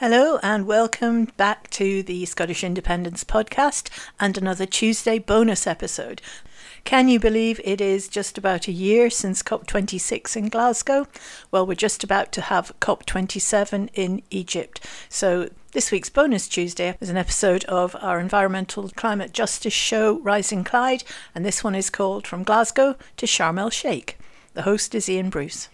Hello, and welcome back to the Scottish Independence podcast and another Tuesday bonus episode. Can you believe it is just about a year since COP26 in Glasgow? Well, we're just about to have COP27 in Egypt. So, this week's bonus Tuesday is an episode of our environmental climate justice show, Rising Clyde, and this one is called From Glasgow to Sharm el Sheikh. The host is Ian Bruce.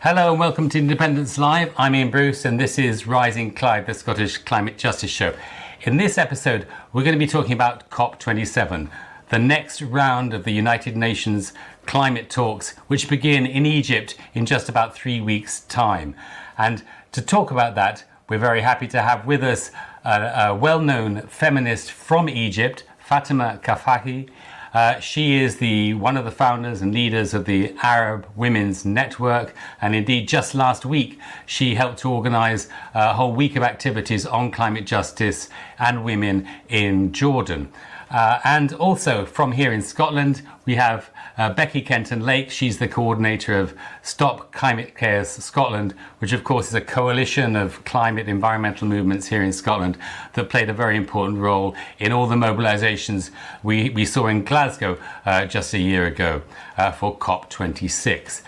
Hello and welcome to Independence Live. I'm Ian Bruce and this is Rising Clyde, the Scottish Climate Justice Show. In this episode, we're going to be talking about COP27, the next round of the United Nations climate talks, which begin in Egypt in just about three weeks' time. And to talk about that, we're very happy to have with us uh, a, a well known feminist from Egypt, Fatima Kafagi. Uh, she is the one of the founders and leaders of the Arab Women's Network, and indeed, just last week, she helped to organise a whole week of activities on climate justice and women in Jordan. Uh, and also from here in Scotland, we have uh, Becky Kenton Lake. She's the coordinator of Stop Climate Chaos Scotland, which of course is a coalition of climate environmental movements here in Scotland that played a very important role in all the mobilisations we, we saw in Glasgow uh, just a year ago uh, for COP26.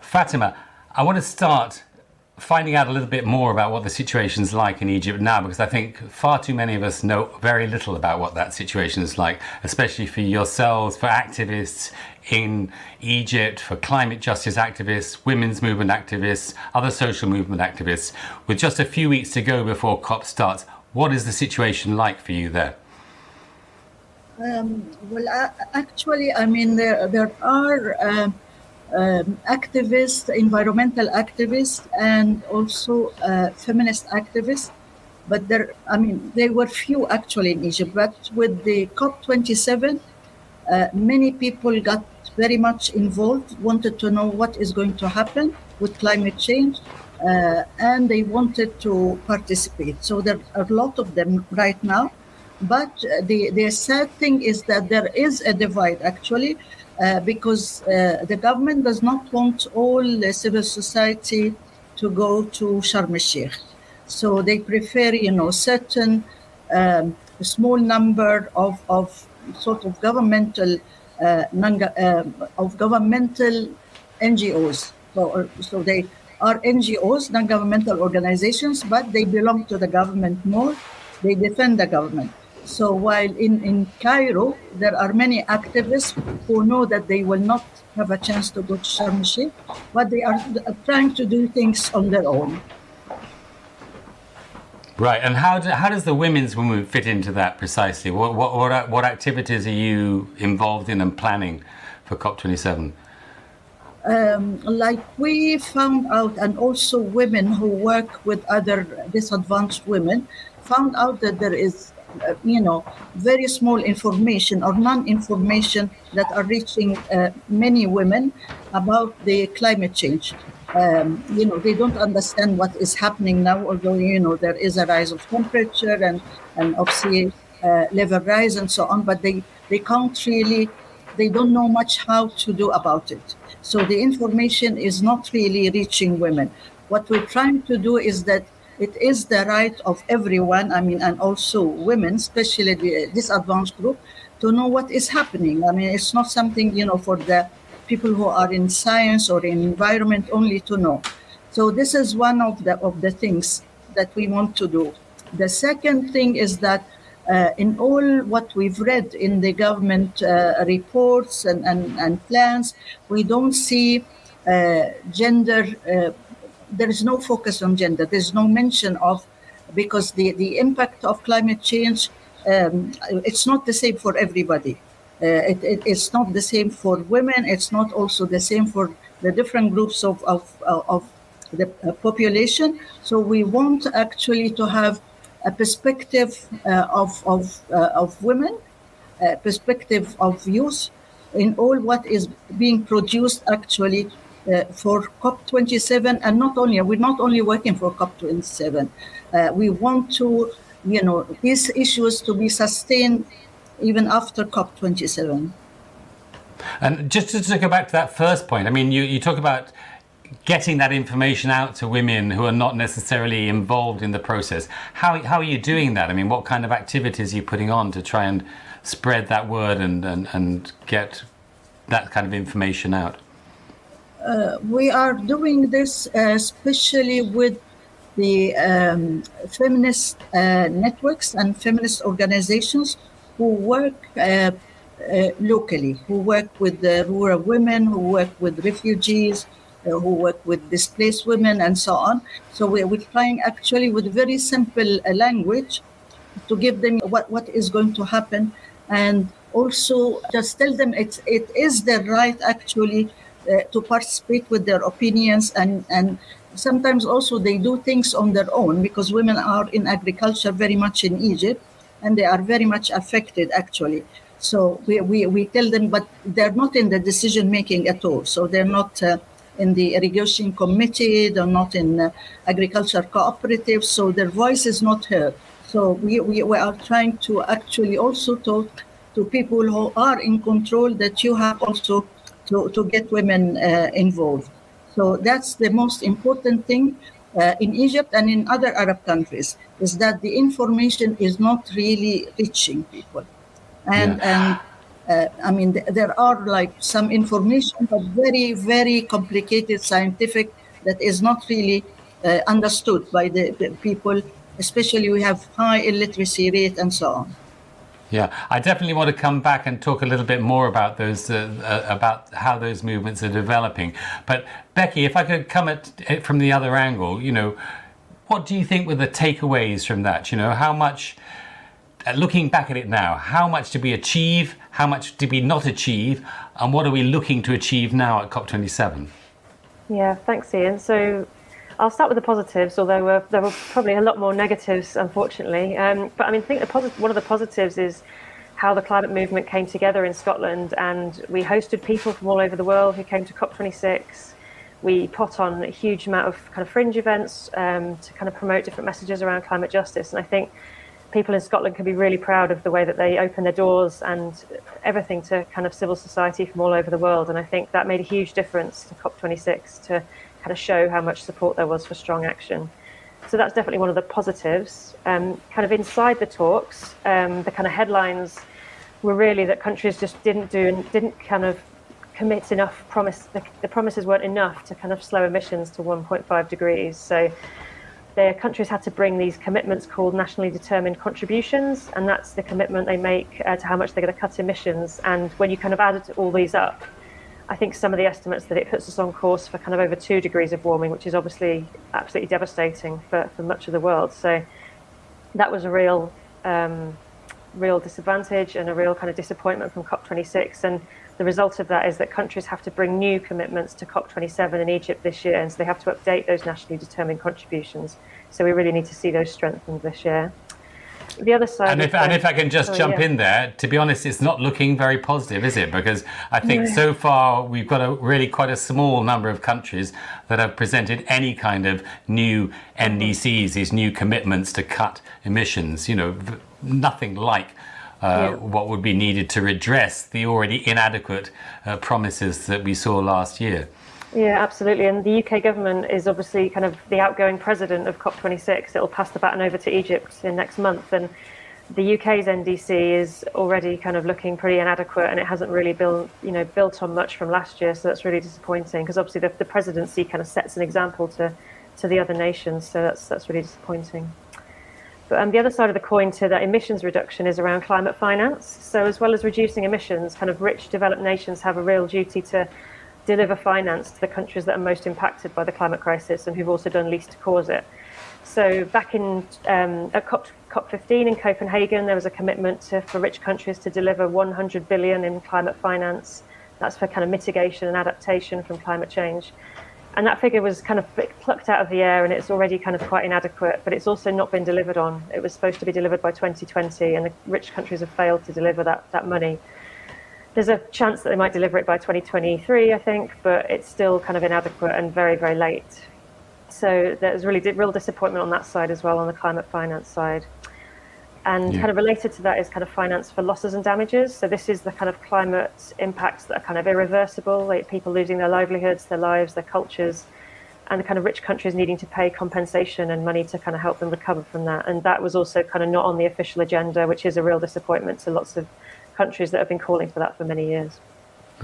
Fatima, I want to start finding out a little bit more about what the situation's like in Egypt now, because I think far too many of us know very little about what that situation is like, especially for yourselves, for activists in Egypt, for climate justice activists, women's movement activists, other social movement activists. With just a few weeks to go before COP starts, what is the situation like for you there? Um, well, actually, I mean, there, there are. Uh, um, activists, environmental activists, and also uh, feminist activists. But there, I mean, there were few actually in Egypt. But with the COP27, uh, many people got very much involved, wanted to know what is going to happen with climate change, uh, and they wanted to participate. So there are a lot of them right now. But the, the sad thing is that there is a divide actually uh, because uh, the government does not want all civil society to go to Sharm el-Sheikh. So they prefer, you know, certain um, small number of, of sort of governmental uh, non, uh, of governmental NGOs. So, so they are NGOs, non-governmental organizations, but they belong to the government more. They defend the government. So while in, in Cairo, there are many activists who know that they will not have a chance to go to Sharm el-Sheikh, but they are trying to do things on their own. Right, and how, do, how does the women's movement fit into that precisely? What, what, what, what activities are you involved in and planning for COP27? Um, like we found out, and also women who work with other disadvantaged women found out that there is uh, you know, very small information or non-information that are reaching uh, many women about the climate change. Um, you know, they don't understand what is happening now, although, you know, there is a rise of temperature and, and of sea uh, level rise and so on, but they, they can't really, they don't know much how to do about it. So the information is not really reaching women. What we're trying to do is that it is the right of everyone, I mean, and also women, especially the disadvantaged group, to know what is happening. I mean, it's not something, you know, for the people who are in science or in environment only to know. So this is one of the of the things that we want to do. The second thing is that uh, in all what we've read in the government uh, reports and, and, and plans, we don't see uh, gender uh, there is no focus on gender. There's no mention of because the, the impact of climate change um, it's not the same for everybody. Uh, it, it, it's not the same for women. It's not also the same for the different groups of of, of the population. So we want actually to have a perspective uh, of of uh, of women, a perspective of youth in all what is being produced actually uh, for COP27, and not only we're not only working for COP27. Uh, we want to, you know, these issues to be sustained even after COP27. And just to, go back to that first point, I mean, you, you talk about getting that information out to women who are not necessarily involved in the process. How, how are you doing that? I mean, what kind of activities are you putting on to try and spread that word and, and, and get that kind of information out? Uh, we are doing this uh, especially with the um, feminist uh, networks and feminist organizations who work uh, uh, locally, who work with the rural women, who work with refugees, uh, who work with displaced women, and so on. So we're, we're trying actually with very simple language to give them what, what is going to happen and also just tell them it's, it is their right actually uh, to participate with their opinions and, and sometimes also they do things on their own because women are in agriculture very much in Egypt and they are very much affected actually. So we, we, we tell them, but they're not in the decision making at all. So they're not uh, in the irrigation committee, they're not in uh, agriculture cooperatives, so their voice is not heard. So we, we, we are trying to actually also talk to people who are in control that you have also to, to get women uh, involved. So that's the most important thing uh, in Egypt and in other Arab countries is that the information is not really reaching people. And, yeah. and uh, I mean, th- there are like some information, but very, very complicated scientific that is not really uh, understood by the, the people, especially we have high illiteracy rate and so on. Yeah, I definitely want to come back and talk a little bit more about those, uh, uh, about how those movements are developing. But Becky, if I could come at it from the other angle, you know, what do you think were the takeaways from that? You know, how much, uh, looking back at it now, how much did we achieve? How much did we not achieve? And what are we looking to achieve now at COP27? Yeah, thanks, Ian. So I'll start with the positives, although uh, there were probably a lot more negatives, unfortunately. Um, but I mean, I think posit- one of the positives is how the climate movement came together in Scotland, and we hosted people from all over the world who came to COP26. We put on a huge amount of kind of fringe events um, to kind of promote different messages around climate justice, and I think people in Scotland can be really proud of the way that they open their doors and everything to kind of civil society from all over the world. And I think that made a huge difference to COP26 to kind of show how much support there was for strong action. So that's definitely one of the positives. Um, kind of inside the talks, um, the kind of headlines were really that countries just didn't do and didn't kind of commit enough promise. The, the promises weren't enough to kind of slow emissions to 1.5 degrees. So their countries had to bring these commitments called nationally determined contributions, and that's the commitment they make uh, to how much they're going to cut emissions. And when you kind of added all these up, I think some of the estimates that it puts us on course for kind of over two degrees of warming, which is obviously absolutely devastating for, for much of the world. So that was a real, um, real disadvantage and a real kind of disappointment from COP26. And the result of that is that countries have to bring new commitments to COP27 in Egypt this year, and so they have to update those nationally determined contributions. So we really need to see those strengthened this year the other side. And if, and if I can just oh, jump yeah. in there, to be honest, it's not looking very positive, is it? Because I think so far we've got a really quite a small number of countries that have presented any kind of new NDCs, these new commitments to cut emissions. You know, nothing like. Uh, yeah. What would be needed to redress the already inadequate uh, promises that we saw last year? Yeah, absolutely. And the UK government is obviously kind of the outgoing president of COP26. It'll pass the baton over to Egypt in next month. And the UK's NDC is already kind of looking pretty inadequate and it hasn't really built, you know, built on much from last year. So that's really disappointing because obviously the, the presidency kind of sets an example to, to the other nations. So that's, that's really disappointing. But um, the other side of the coin to that emissions reduction is around climate finance. So as well as reducing emissions, kind of rich developed nations have a real duty to deliver finance to the countries that are most impacted by the climate crisis and who've also done least to cause it. So back in um, at COP, COP15 in Copenhagen, there was a commitment to, for rich countries to deliver 100 billion in climate finance. That's for kind of mitigation and adaptation from climate change. And that figure was kind of plucked out of the air and it's already kind of quite inadequate, but it's also not been delivered on. It was supposed to be delivered by 2020 and the rich countries have failed to deliver that, that money. There's a chance that they might deliver it by 2023, I think, but it's still kind of inadequate and very, very late. So there's really real disappointment on that side as well, on the climate finance side. And yeah. kind of related to that is kind of finance for losses and damages. So this is the kind of climate impacts that are kind of irreversible, like people losing their livelihoods, their lives, their cultures, and the kind of rich countries needing to pay compensation and money to kind of help them recover from that. And that was also kind of not on the official agenda, which is a real disappointment to lots of countries that have been calling for that for many years.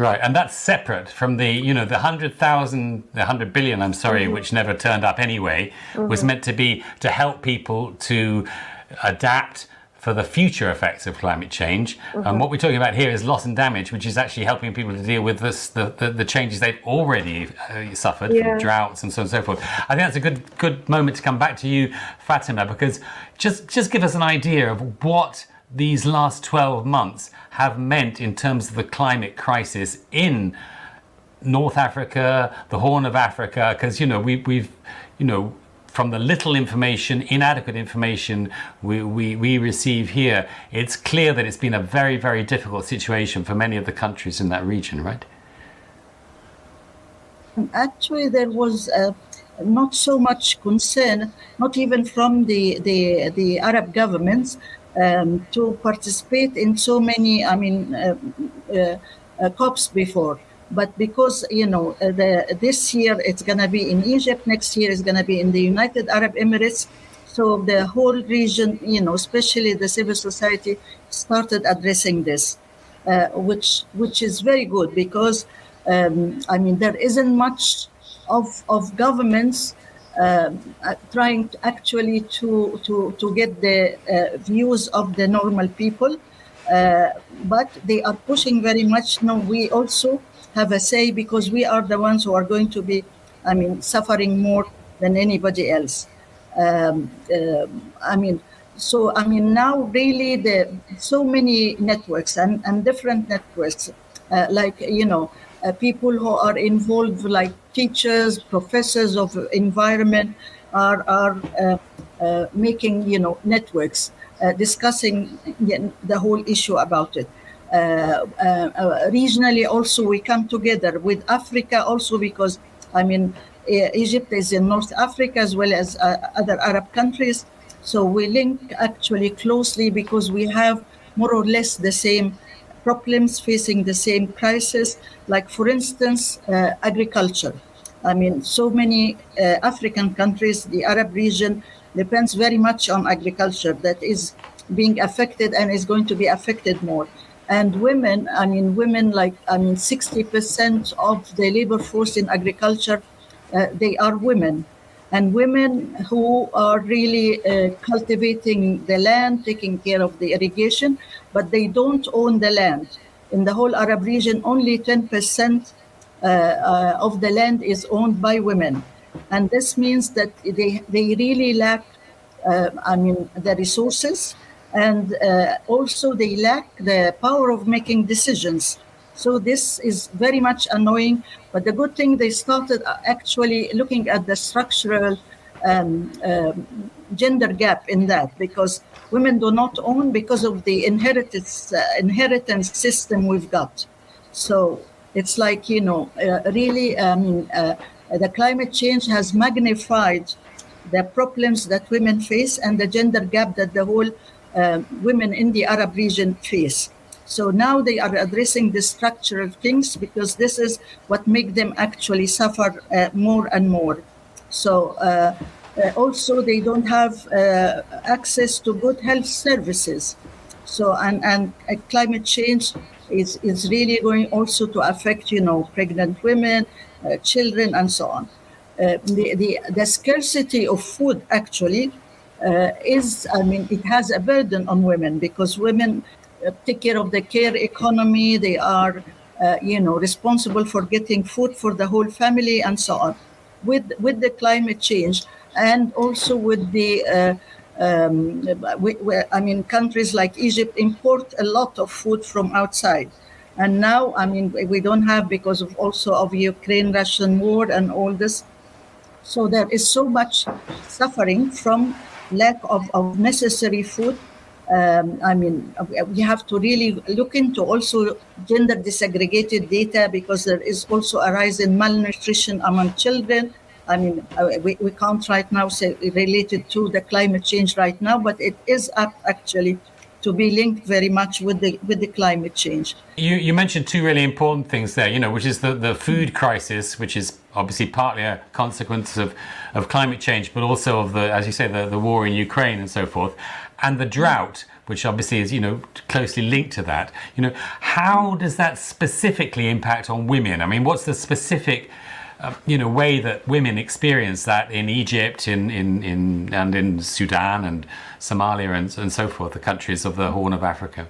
Right, and that's separate from the, you know, the hundred thousand, the hundred billion. I'm sorry, mm-hmm. which never turned up anyway, mm-hmm. was meant to be to help people to adapt for the future effects of climate change. Mm-hmm. And what we're talking about here is loss and damage, which is actually helping people to deal with this, the, the, the changes they've already uh, suffered yeah. from droughts and so on and so forth. I think that's a good good moment to come back to you, Fatima, because just just give us an idea of what these last 12 months have meant in terms of the climate crisis in North Africa, the Horn of Africa, because you know we, we've you know from the little information, inadequate information we, we, we receive here, it's clear that it's been a very, very difficult situation for many of the countries in that region, right? Actually, there was uh, not so much concern, not even from the, the, the Arab governments, um, to participate in so many, I mean, uh, uh, uh, COPs before. But because you know uh, the, this year it's going to be in Egypt, next year it's going to be in the United Arab Emirates. So the whole region, you know, especially the civil society, started addressing this, which which is very good because um, I mean there isn't much of of governments trying to actually to, to, to get the uh, views of the normal people. Uh, but they are pushing very much. No, we also have a say because we are the ones who are going to be, I mean, suffering more than anybody else. Um, uh, I mean, so I mean now really the so many networks and, and different networks, uh, like you know, uh, people who are involved, like teachers, professors of environment, are are uh, uh, making you know networks uh, discussing the whole issue about it. Uh, uh, regionally, also we come together with Africa, also because I mean Egypt is in North Africa as well as other Arab countries. So we link actually closely because we have more or less the same problems facing the same crisis, like, for instance, uh, agriculture. I mean, so many uh, African countries, the Arab region depends very much on agriculture that is being affected and is going to be affected more. And women, I mean, women like, I mean, 60% of the labor force in agriculture, uh, they are women and women who are really uh, cultivating the land, taking care of the irrigation, but they don't own the land. In the whole Arab region, only 10% uh, uh, of the land is owned by women. And this means that they, they really lack, uh, I mean, the resources, and uh, also they lack the power of making decisions so this is very much annoying. But the good thing they started uh, actually looking at the structural um, uh, gender gap in that because women do not own because of the inheritance uh, inheritance system we've got. So it's like you know uh, really um, the climate change has magnified the problems that women face and the gender gap that the whole uh, women in the Arab region face. So now they are addressing the structural things because this is what make them actually suffer uh, more and more. So uh, uh, also they don't have uh, access to good health services. So and and uh, climate change is is really going also to affect you know pregnant women, uh, children, and so on. the, the the scarcity of food actually is I mean it has a burden on women because women uh, take care of the care economy. They are, uh, you know, responsible for getting food for the whole family and so on. With with the climate change and also with the uh, um, we, I mean, countries like Egypt import a lot of food from outside. And now, I mean, we don't have because of also of Ukraine-Russian war and all this. So there is so much suffering from lack of, of necessary food Um, I mean, we have to really look into also gender disaggregated data because there is also a rise in malnutrition among children. I mean, uh, we, we can't right now say related to the climate change right now, but it is up actually to be linked very much with the with the climate change. You you mentioned two really important things there, you know, which is the, the food crisis, which is obviously partly a consequence of, of climate change, but also of the, as you say, the, the war in Ukraine and so forth, and the drought, which obviously is, you know, closely linked to that. You know, how does that specifically impact on women? I mean, what's the specific uh, you know way that women experience that in Egypt, in, in, in and in Sudan and Somalia and, and so forth, the countries of the Horn of Africa.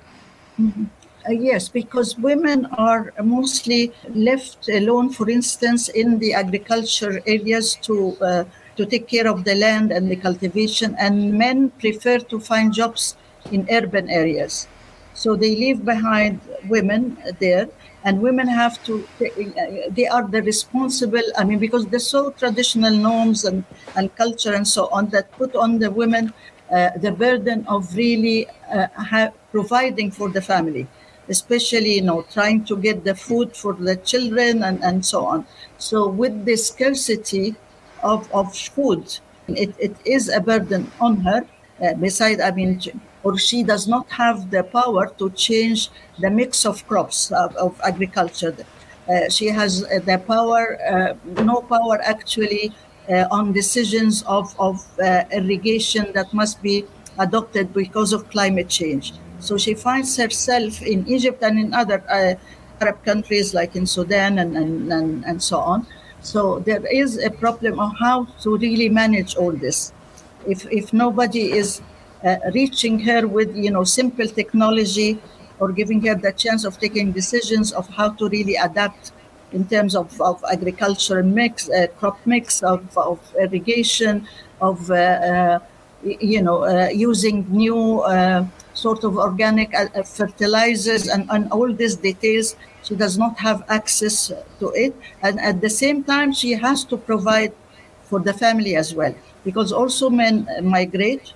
Mm-hmm. Uh, yes, because women are mostly left alone, for instance, in the agriculture areas to uh, to take care of the land and the cultivation, and men prefer to find jobs in urban areas. So they leave behind women there, and women have to they are the responsible i mean because they're so traditional norms and, and culture and so on that put on the women uh, the burden of really uh, have, providing for the family especially you know trying to get the food for the children and, and so on. So with the scarcity of, of food it, it is a burden on her. Uh, besides i mean or she does not have the power to change the mix of crops of, of agriculture. Uh, she has uh, the power, uh, no power actually uh, on decisions of, of uh, irrigation that must be adopted because of climate change. So she finds herself in Egypt and in other uh, Arab countries like in Sudan and, and, and, and so on. So there is a problem of how to really manage all this. If, if nobody is uh, reaching her with you know simple technology or giving her the chance of taking decisions of how to really adapt in terms of, of agricultural mix, uh, crop mix, of, of irrigation, of uh, uh you know uh, using new uh, sort of organic fertilizers and, and all these details. She does not have access to it, and at the same time, she has to provide for the family as well, because also men migrate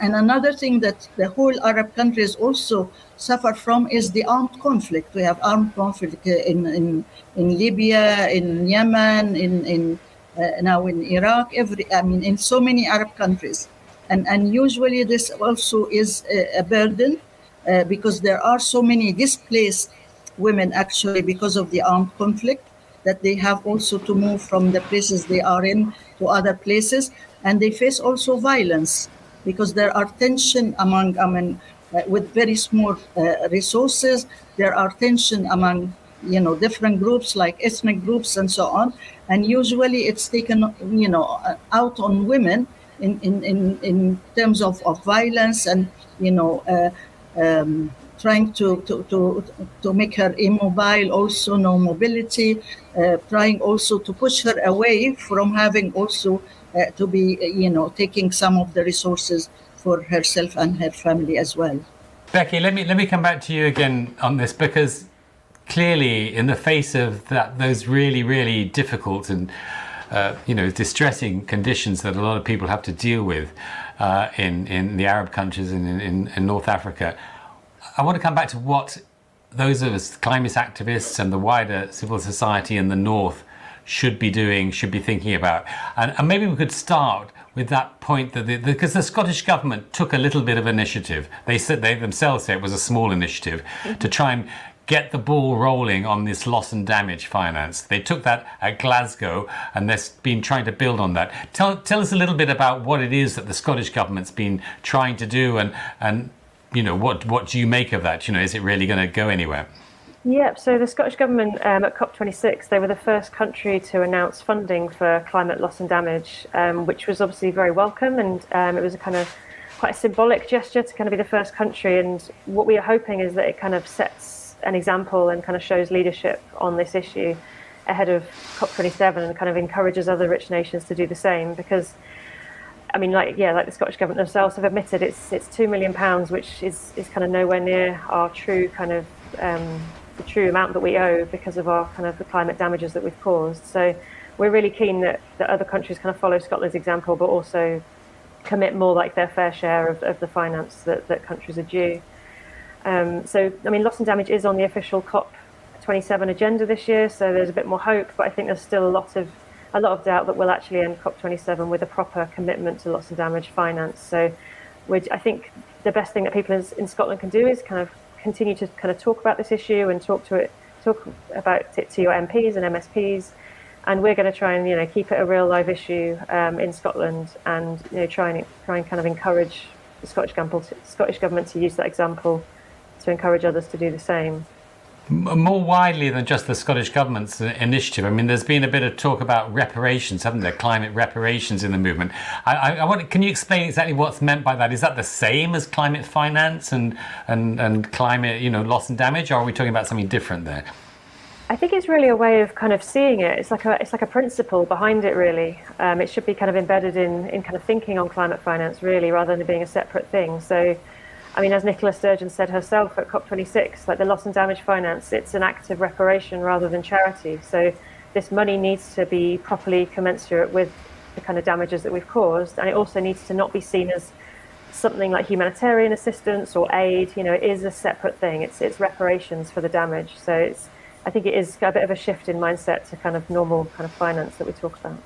and another thing that the whole Arab countries also suffer from is the armed conflict. We have armed conflict in, in, in Libya, in Yemen, in, in uh, now in Iraq, every, I mean, in so many Arab countries. And, and usually this also is a, a burden uh, because there are so many displaced women actually because of the armed conflict that they have also to move from the places they are in to other places and they face also violence because there are tension among, I mean, uh, with very small uh, resources, there are tension among, you know, different groups like ethnic groups and so on. And usually it's taken, you know, uh, out on women in, in, in, in terms of, of violence and, you know, uh, um, trying to, to, to, to make her immobile, also no mobility, uh, trying also to push her away from having also uh, to be, you know, taking some of the resources for herself and her family as well. Becky, let me let me come back to you again on this because clearly, in the face of that, those really really difficult and uh, you know distressing conditions that a lot of people have to deal with uh, in in the Arab countries and in, in, in North Africa, I want to come back to what those of us climate activists and the wider civil society in the north should be doing, should be thinking about. And, and maybe we could start with that point that because the, the, Scottish government took a little bit of initiative. They said they themselves say it was a small initiative mm-hmm. to try and get the ball rolling on this loss and damage finance. They took that at Glasgow and they've been trying to build on that. Tell, tell us a little bit about what it is that the Scottish government's been trying to do and, and you know, what, what do you make of that? You know, is it really going to go anywhere? Yep. So the Scottish Government um, at COP26, they were the first country to announce funding for climate loss and damage, um, which was obviously very welcome. And um, it was a kind of quite a symbolic gesture to kind of be the first country. And what we are hoping is that it kind of sets an example and kind of shows leadership on this issue ahead of COP27 and kind of encourages other rich nations to do the same. Because, I mean, like yeah, like the Scottish Government themselves have admitted, it's it's two million pounds, which is is kind of nowhere near our true kind of um, the true amount that we owe because of our kind of the climate damages that we've caused. So we're really keen that, that other countries kind of follow Scotland's example, but also commit more like their fair share of, of the finance that, that countries are due. Um, so, I mean, loss and damage is on the official COP27 agenda this year, so there's a bit more hope, but I think there's still a lot of a lot of doubt that we'll actually end COP27 with a proper commitment to loss and damage finance. So, I think the best thing that people in Scotland can do is kind of continue to kind of talk about this issue and talk to it, talk about it to your MPs and MSPs, and we're going to try and you know keep it a real live issue um, in Scotland and you know try and try and kind of encourage the Scottish government, Scottish government to use that example to encourage others to do the same. More widely than just the Scottish Government's initiative, I mean, there's been a bit of talk about reparations, haven't there? Climate reparations in the movement. I, I, I want, can you explain exactly what's meant by that? Is that the same as climate finance and, and, and climate, you know, loss and damage, or are we talking about something different there? I think it's really a way of kind of seeing it. It's like a it's like a principle behind it. Really, um, it should be kind of embedded in in kind of thinking on climate finance, really, rather than being a separate thing. So, I mean, as Nicola Sturgeon said herself at COP26, like the loss and damage finance, it's an act of reparation rather than charity. So this money needs to be properly commensurate with the kind of damages that we've caused, and it also needs to not be seen as something like humanitarian assistance or aid. You know, it is a separate thing. It's it's reparations for the damage. So it's I think it is a bit of a shift in mindset to kind of normal kind of finance that we talk about.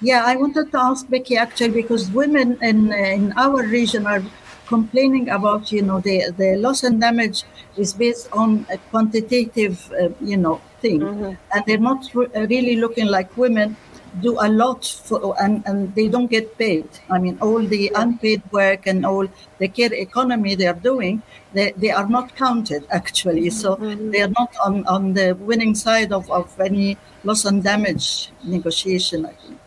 Yeah, I wanted to ask Becky actually because women in in our region are complaining about you know the the loss and damage is based on a quantitative uh, you know thing. Mm-hmm. and they're not re- really looking like women do a lot for and, and they don't get paid. I mean all the unpaid work and all the care economy they are doing they, they are not counted actually. So mm-hmm. they are not on, on the winning side of, of any loss and damage negotiation i think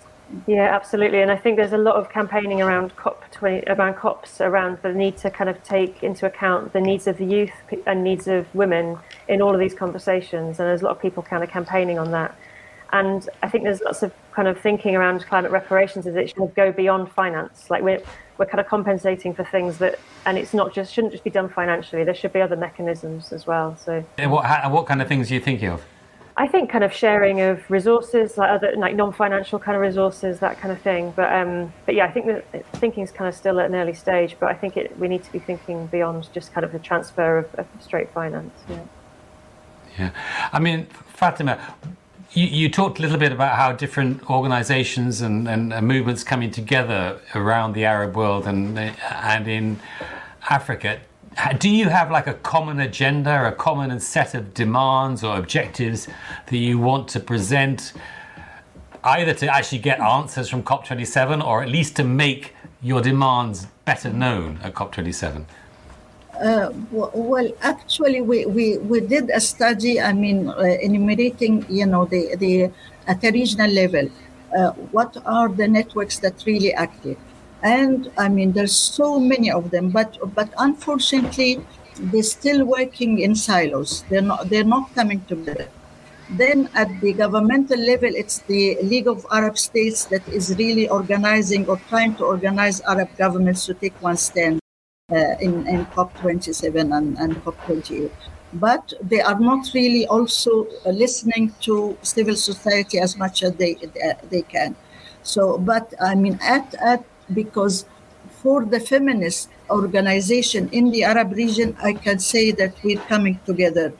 yeah, absolutely, and I think there's a lot of campaigning around COP 20, around COPs, around the need to kind of take into account the needs of the youth and needs of women in all of these conversations, and there's a lot of people kind of campaigning on that. And I think there's lots of kind of thinking around climate reparations is it should go beyond finance. Like we're we're kind of compensating for things that, and it's not just shouldn't just be done financially. There should be other mechanisms as well. So, what what kind of things are you thinking of? I think kind of sharing of resources, like other like non-financial kind of resources, that kind of thing. But um, but yeah, I think that thinking is kind of still at an early stage. But I think it, we need to be thinking beyond just kind of the transfer of, of straight finance. Yeah. Yeah, I mean, Fatima, you, you, talked a little bit about how different organizations and, and, and, movements coming together around the Arab world and, and in Africa do you have like a common agenda, a common set of demands or objectives that you want to present, either to actually get answers from COP27 or at least to make your demands better known at COP27? Uh, well, actually, we, we, we did a study. I mean, uh, enumerating, you know, the the at a regional level, uh, what are the networks that really active? And I mean there's so many of them, but but unfortunately they're still working in silos. They're not they're not coming together. Then at the governmental level, it's the League of Arab States that is really organizing or trying to organize Arab governments to take one stand uh, in, in COP27 and, and COP28. But they are not really also listening to civil society as much as they, they can. So, but I mean, at, at because for the feminist organization in the Arab region, I can say that we're coming together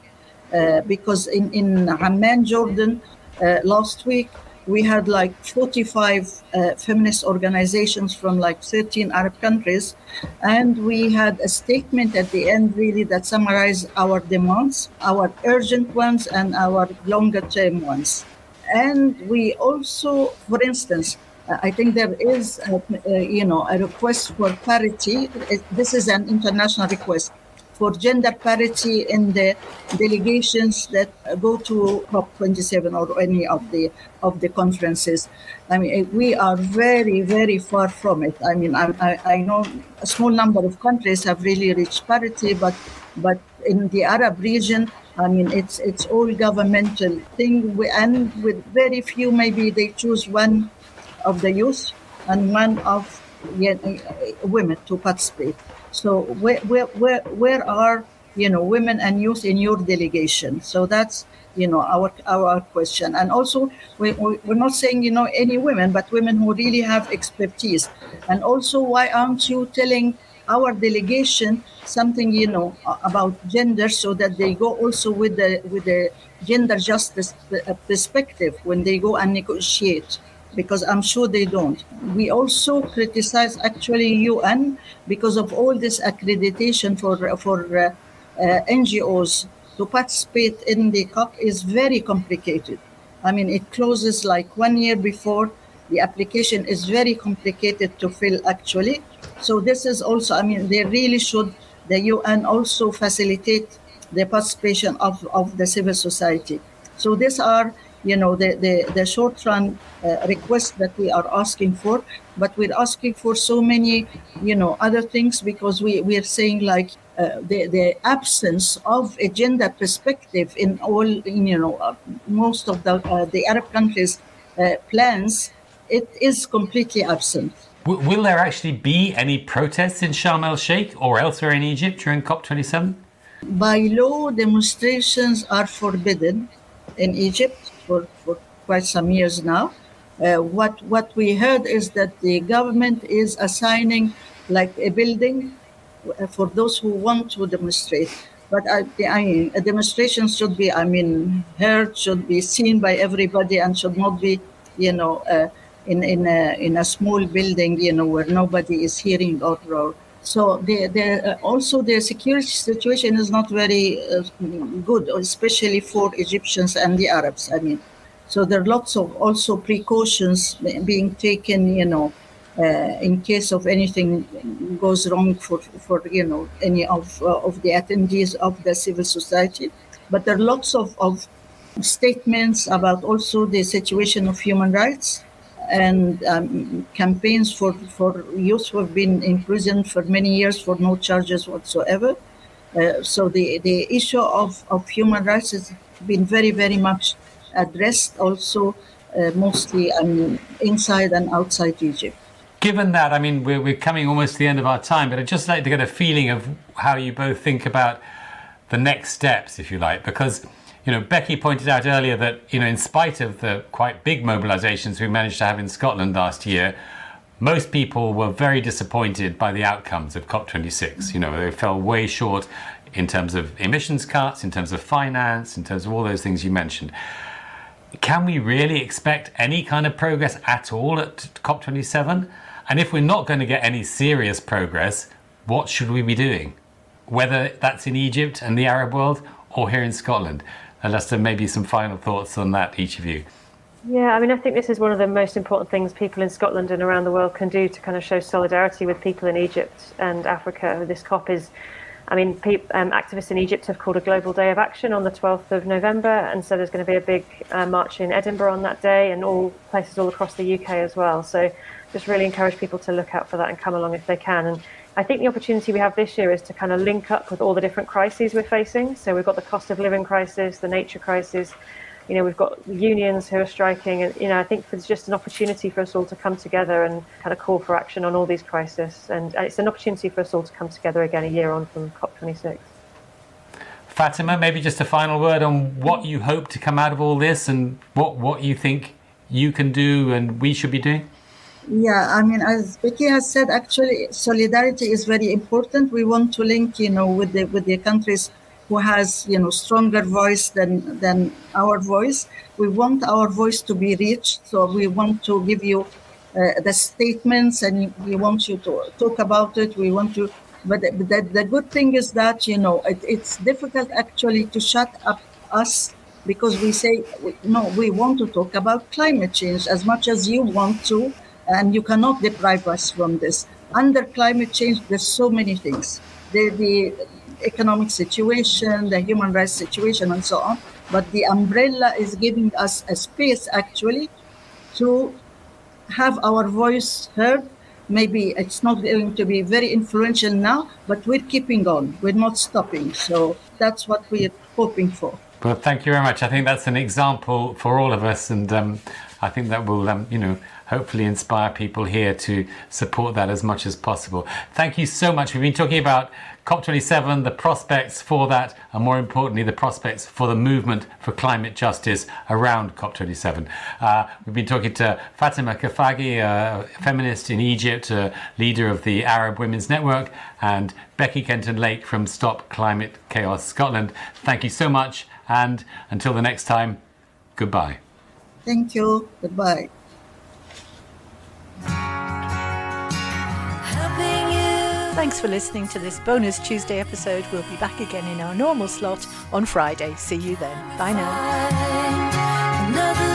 uh, because in, in Amman, Jordan, uh, last week, we had like 45 uh, feminist organizations from like 13 Arab countries. And we had a statement at the end, really, that summarized our demands, our urgent ones, and our longer term ones. And we also, for instance, I think there is, a, a, you know, a request for parity. Uh, this is an international request for gender parity in the delegations that go to COP27 or any of the of the conferences. I mean, we are very, very far from it. I mean, I, I, I know a small number of countries have really reached parity, but but in the Arab region, I mean, it's it's all governmental thing, and with very few, maybe they choose one of the youth and one of women to participate. So where, where, where, where are you know women and youth in your delegation? So that's you know our our question and also we, we're not saying you know any women but women who really have expertise and also why aren't you telling our delegation something you know about gender so that they go also with the with the gender justice uh, perspective when they go and negotiate because i'm sure they don't we also criticize actually un because of all this accreditation for for uh, uh, ngos to participate in the COP is very complicated. I mean, it closes like one year before. The application is very complicated to fill actually. So this is also, I mean, they really should, the UN also facilitate the participation of, of the civil society. So these are, you know, the, the, the short run uh, requests that we are asking for, but we're asking for so many, you know, other things because we, we are saying like uh, the, the absence of a gender perspective in all, in, you know, uh, most of the, uh, the Arab countries' uh, plans, it is completely absent. W- will there actually be any protests in Sharm el Sheikh or elsewhere in Egypt during COP27? By law, demonstrations are forbidden in Egypt for, for quite some years now. Uh, what what we heard is that the government is assigning like a building for those who want to demonstrate. But I, I, a demonstration should be, I mean, heard, should be seen by everybody, and should not be, you know, uh, in in a in a small building, you know, where nobody is hearing or. or so uh, also the security situation is not very uh, good, especially for Egyptians and the Arabs. I mean, so there are lots of also precautions being taken, you know, uh, in case of anything goes wrong for, for you know any of uh, of the attendees of the civil society but there are lots of, of statements about also the situation of human rights and um, campaigns for, for youth who have been in prison for many years for no charges whatsoever. Uh, so the, the issue of, of human rights has been very, very much addressed also uh, mostly um, inside and outside Egypt given that, I mean, we're, we're coming almost to the end of our time, but I'd just like to get a feeling of how you both think about the next steps, if you like, because you know Becky pointed out earlier that you know in spite of the quite big mobilisations we managed to have in Scotland last year, most people were very disappointed by the outcomes of COP26. You know, they fell way short in terms of emissions cuts, in terms of finance, in terms of all those things you mentioned. Can we really expect any kind of progress at all at COP27? And if we're not going to get any serious progress, what should we be doing? Whether that's in Egypt and the Arab world or here in Scotland. Alesta, maybe some final thoughts on that, each of you. Yeah, I mean, I think this is one of the most important things people in Scotland and around the world can do to kind of show solidarity with people in Egypt and Africa. This COP is, I mean, pe- um, activists in Egypt have called a global day of action on the 12th of November, and so there's going to be a big uh, march in Edinburgh on that day, and all places all across the UK as well. So just really encourage people to look out for that and come along if they can. And I think the opportunity we have this year is to kind of link up with all the different crises we're facing. So we've got the cost of living crisis, the nature crisis. You know, we've got unions who are striking, and you know, I think it's just an opportunity for us all to come together and kind of call for action on all these crises. And uh, it's an opportunity for us all to come together again a year on from COP26. Fatima, maybe just a final word on what you hope to come out of all this, and what what you think you can do and we should be doing. Yeah, I mean, as Becky has said, actually, solidarity is very important. We want to link, you know, with the with the countries who has, you know, stronger voice than than our voice. We want our voice to be reached, so we want to give you uh, the statements, and we want you to talk about it. We want to, but the, the, the good thing is that you know it, it's difficult actually to shut up us because we say no, we want to talk about climate change as much as you want to and you cannot deprive us from this. Under climate change, there's so many things. The, the economic situation, the human rights situation, and so on. But the umbrella is giving us a space actually to have our voice heard. Maybe it's not going to be very influential now, but we're keeping on. We're not stopping. So that's what we're hoping for. Well, thank you very much. I think that's an example for all of us, and um, I think that will, um, you know, hopefully inspire people here to support that as much as possible. Thank you so much. We've been talking about COP27, the prospects for that, and more importantly, the prospects for the movement for climate justice around COP27. Uh, we've been talking to Fatima Kafagi, a feminist in Egypt, a leader of the Arab Women's Network, and Becky Kenton Lake from Stop Climate Chaos Scotland. Thank you so much, and until the next time, goodbye. Thank you. Goodbye. Thanks for listening to this bonus Tuesday episode. We'll be back again in our normal slot on Friday. See you then. Bye now.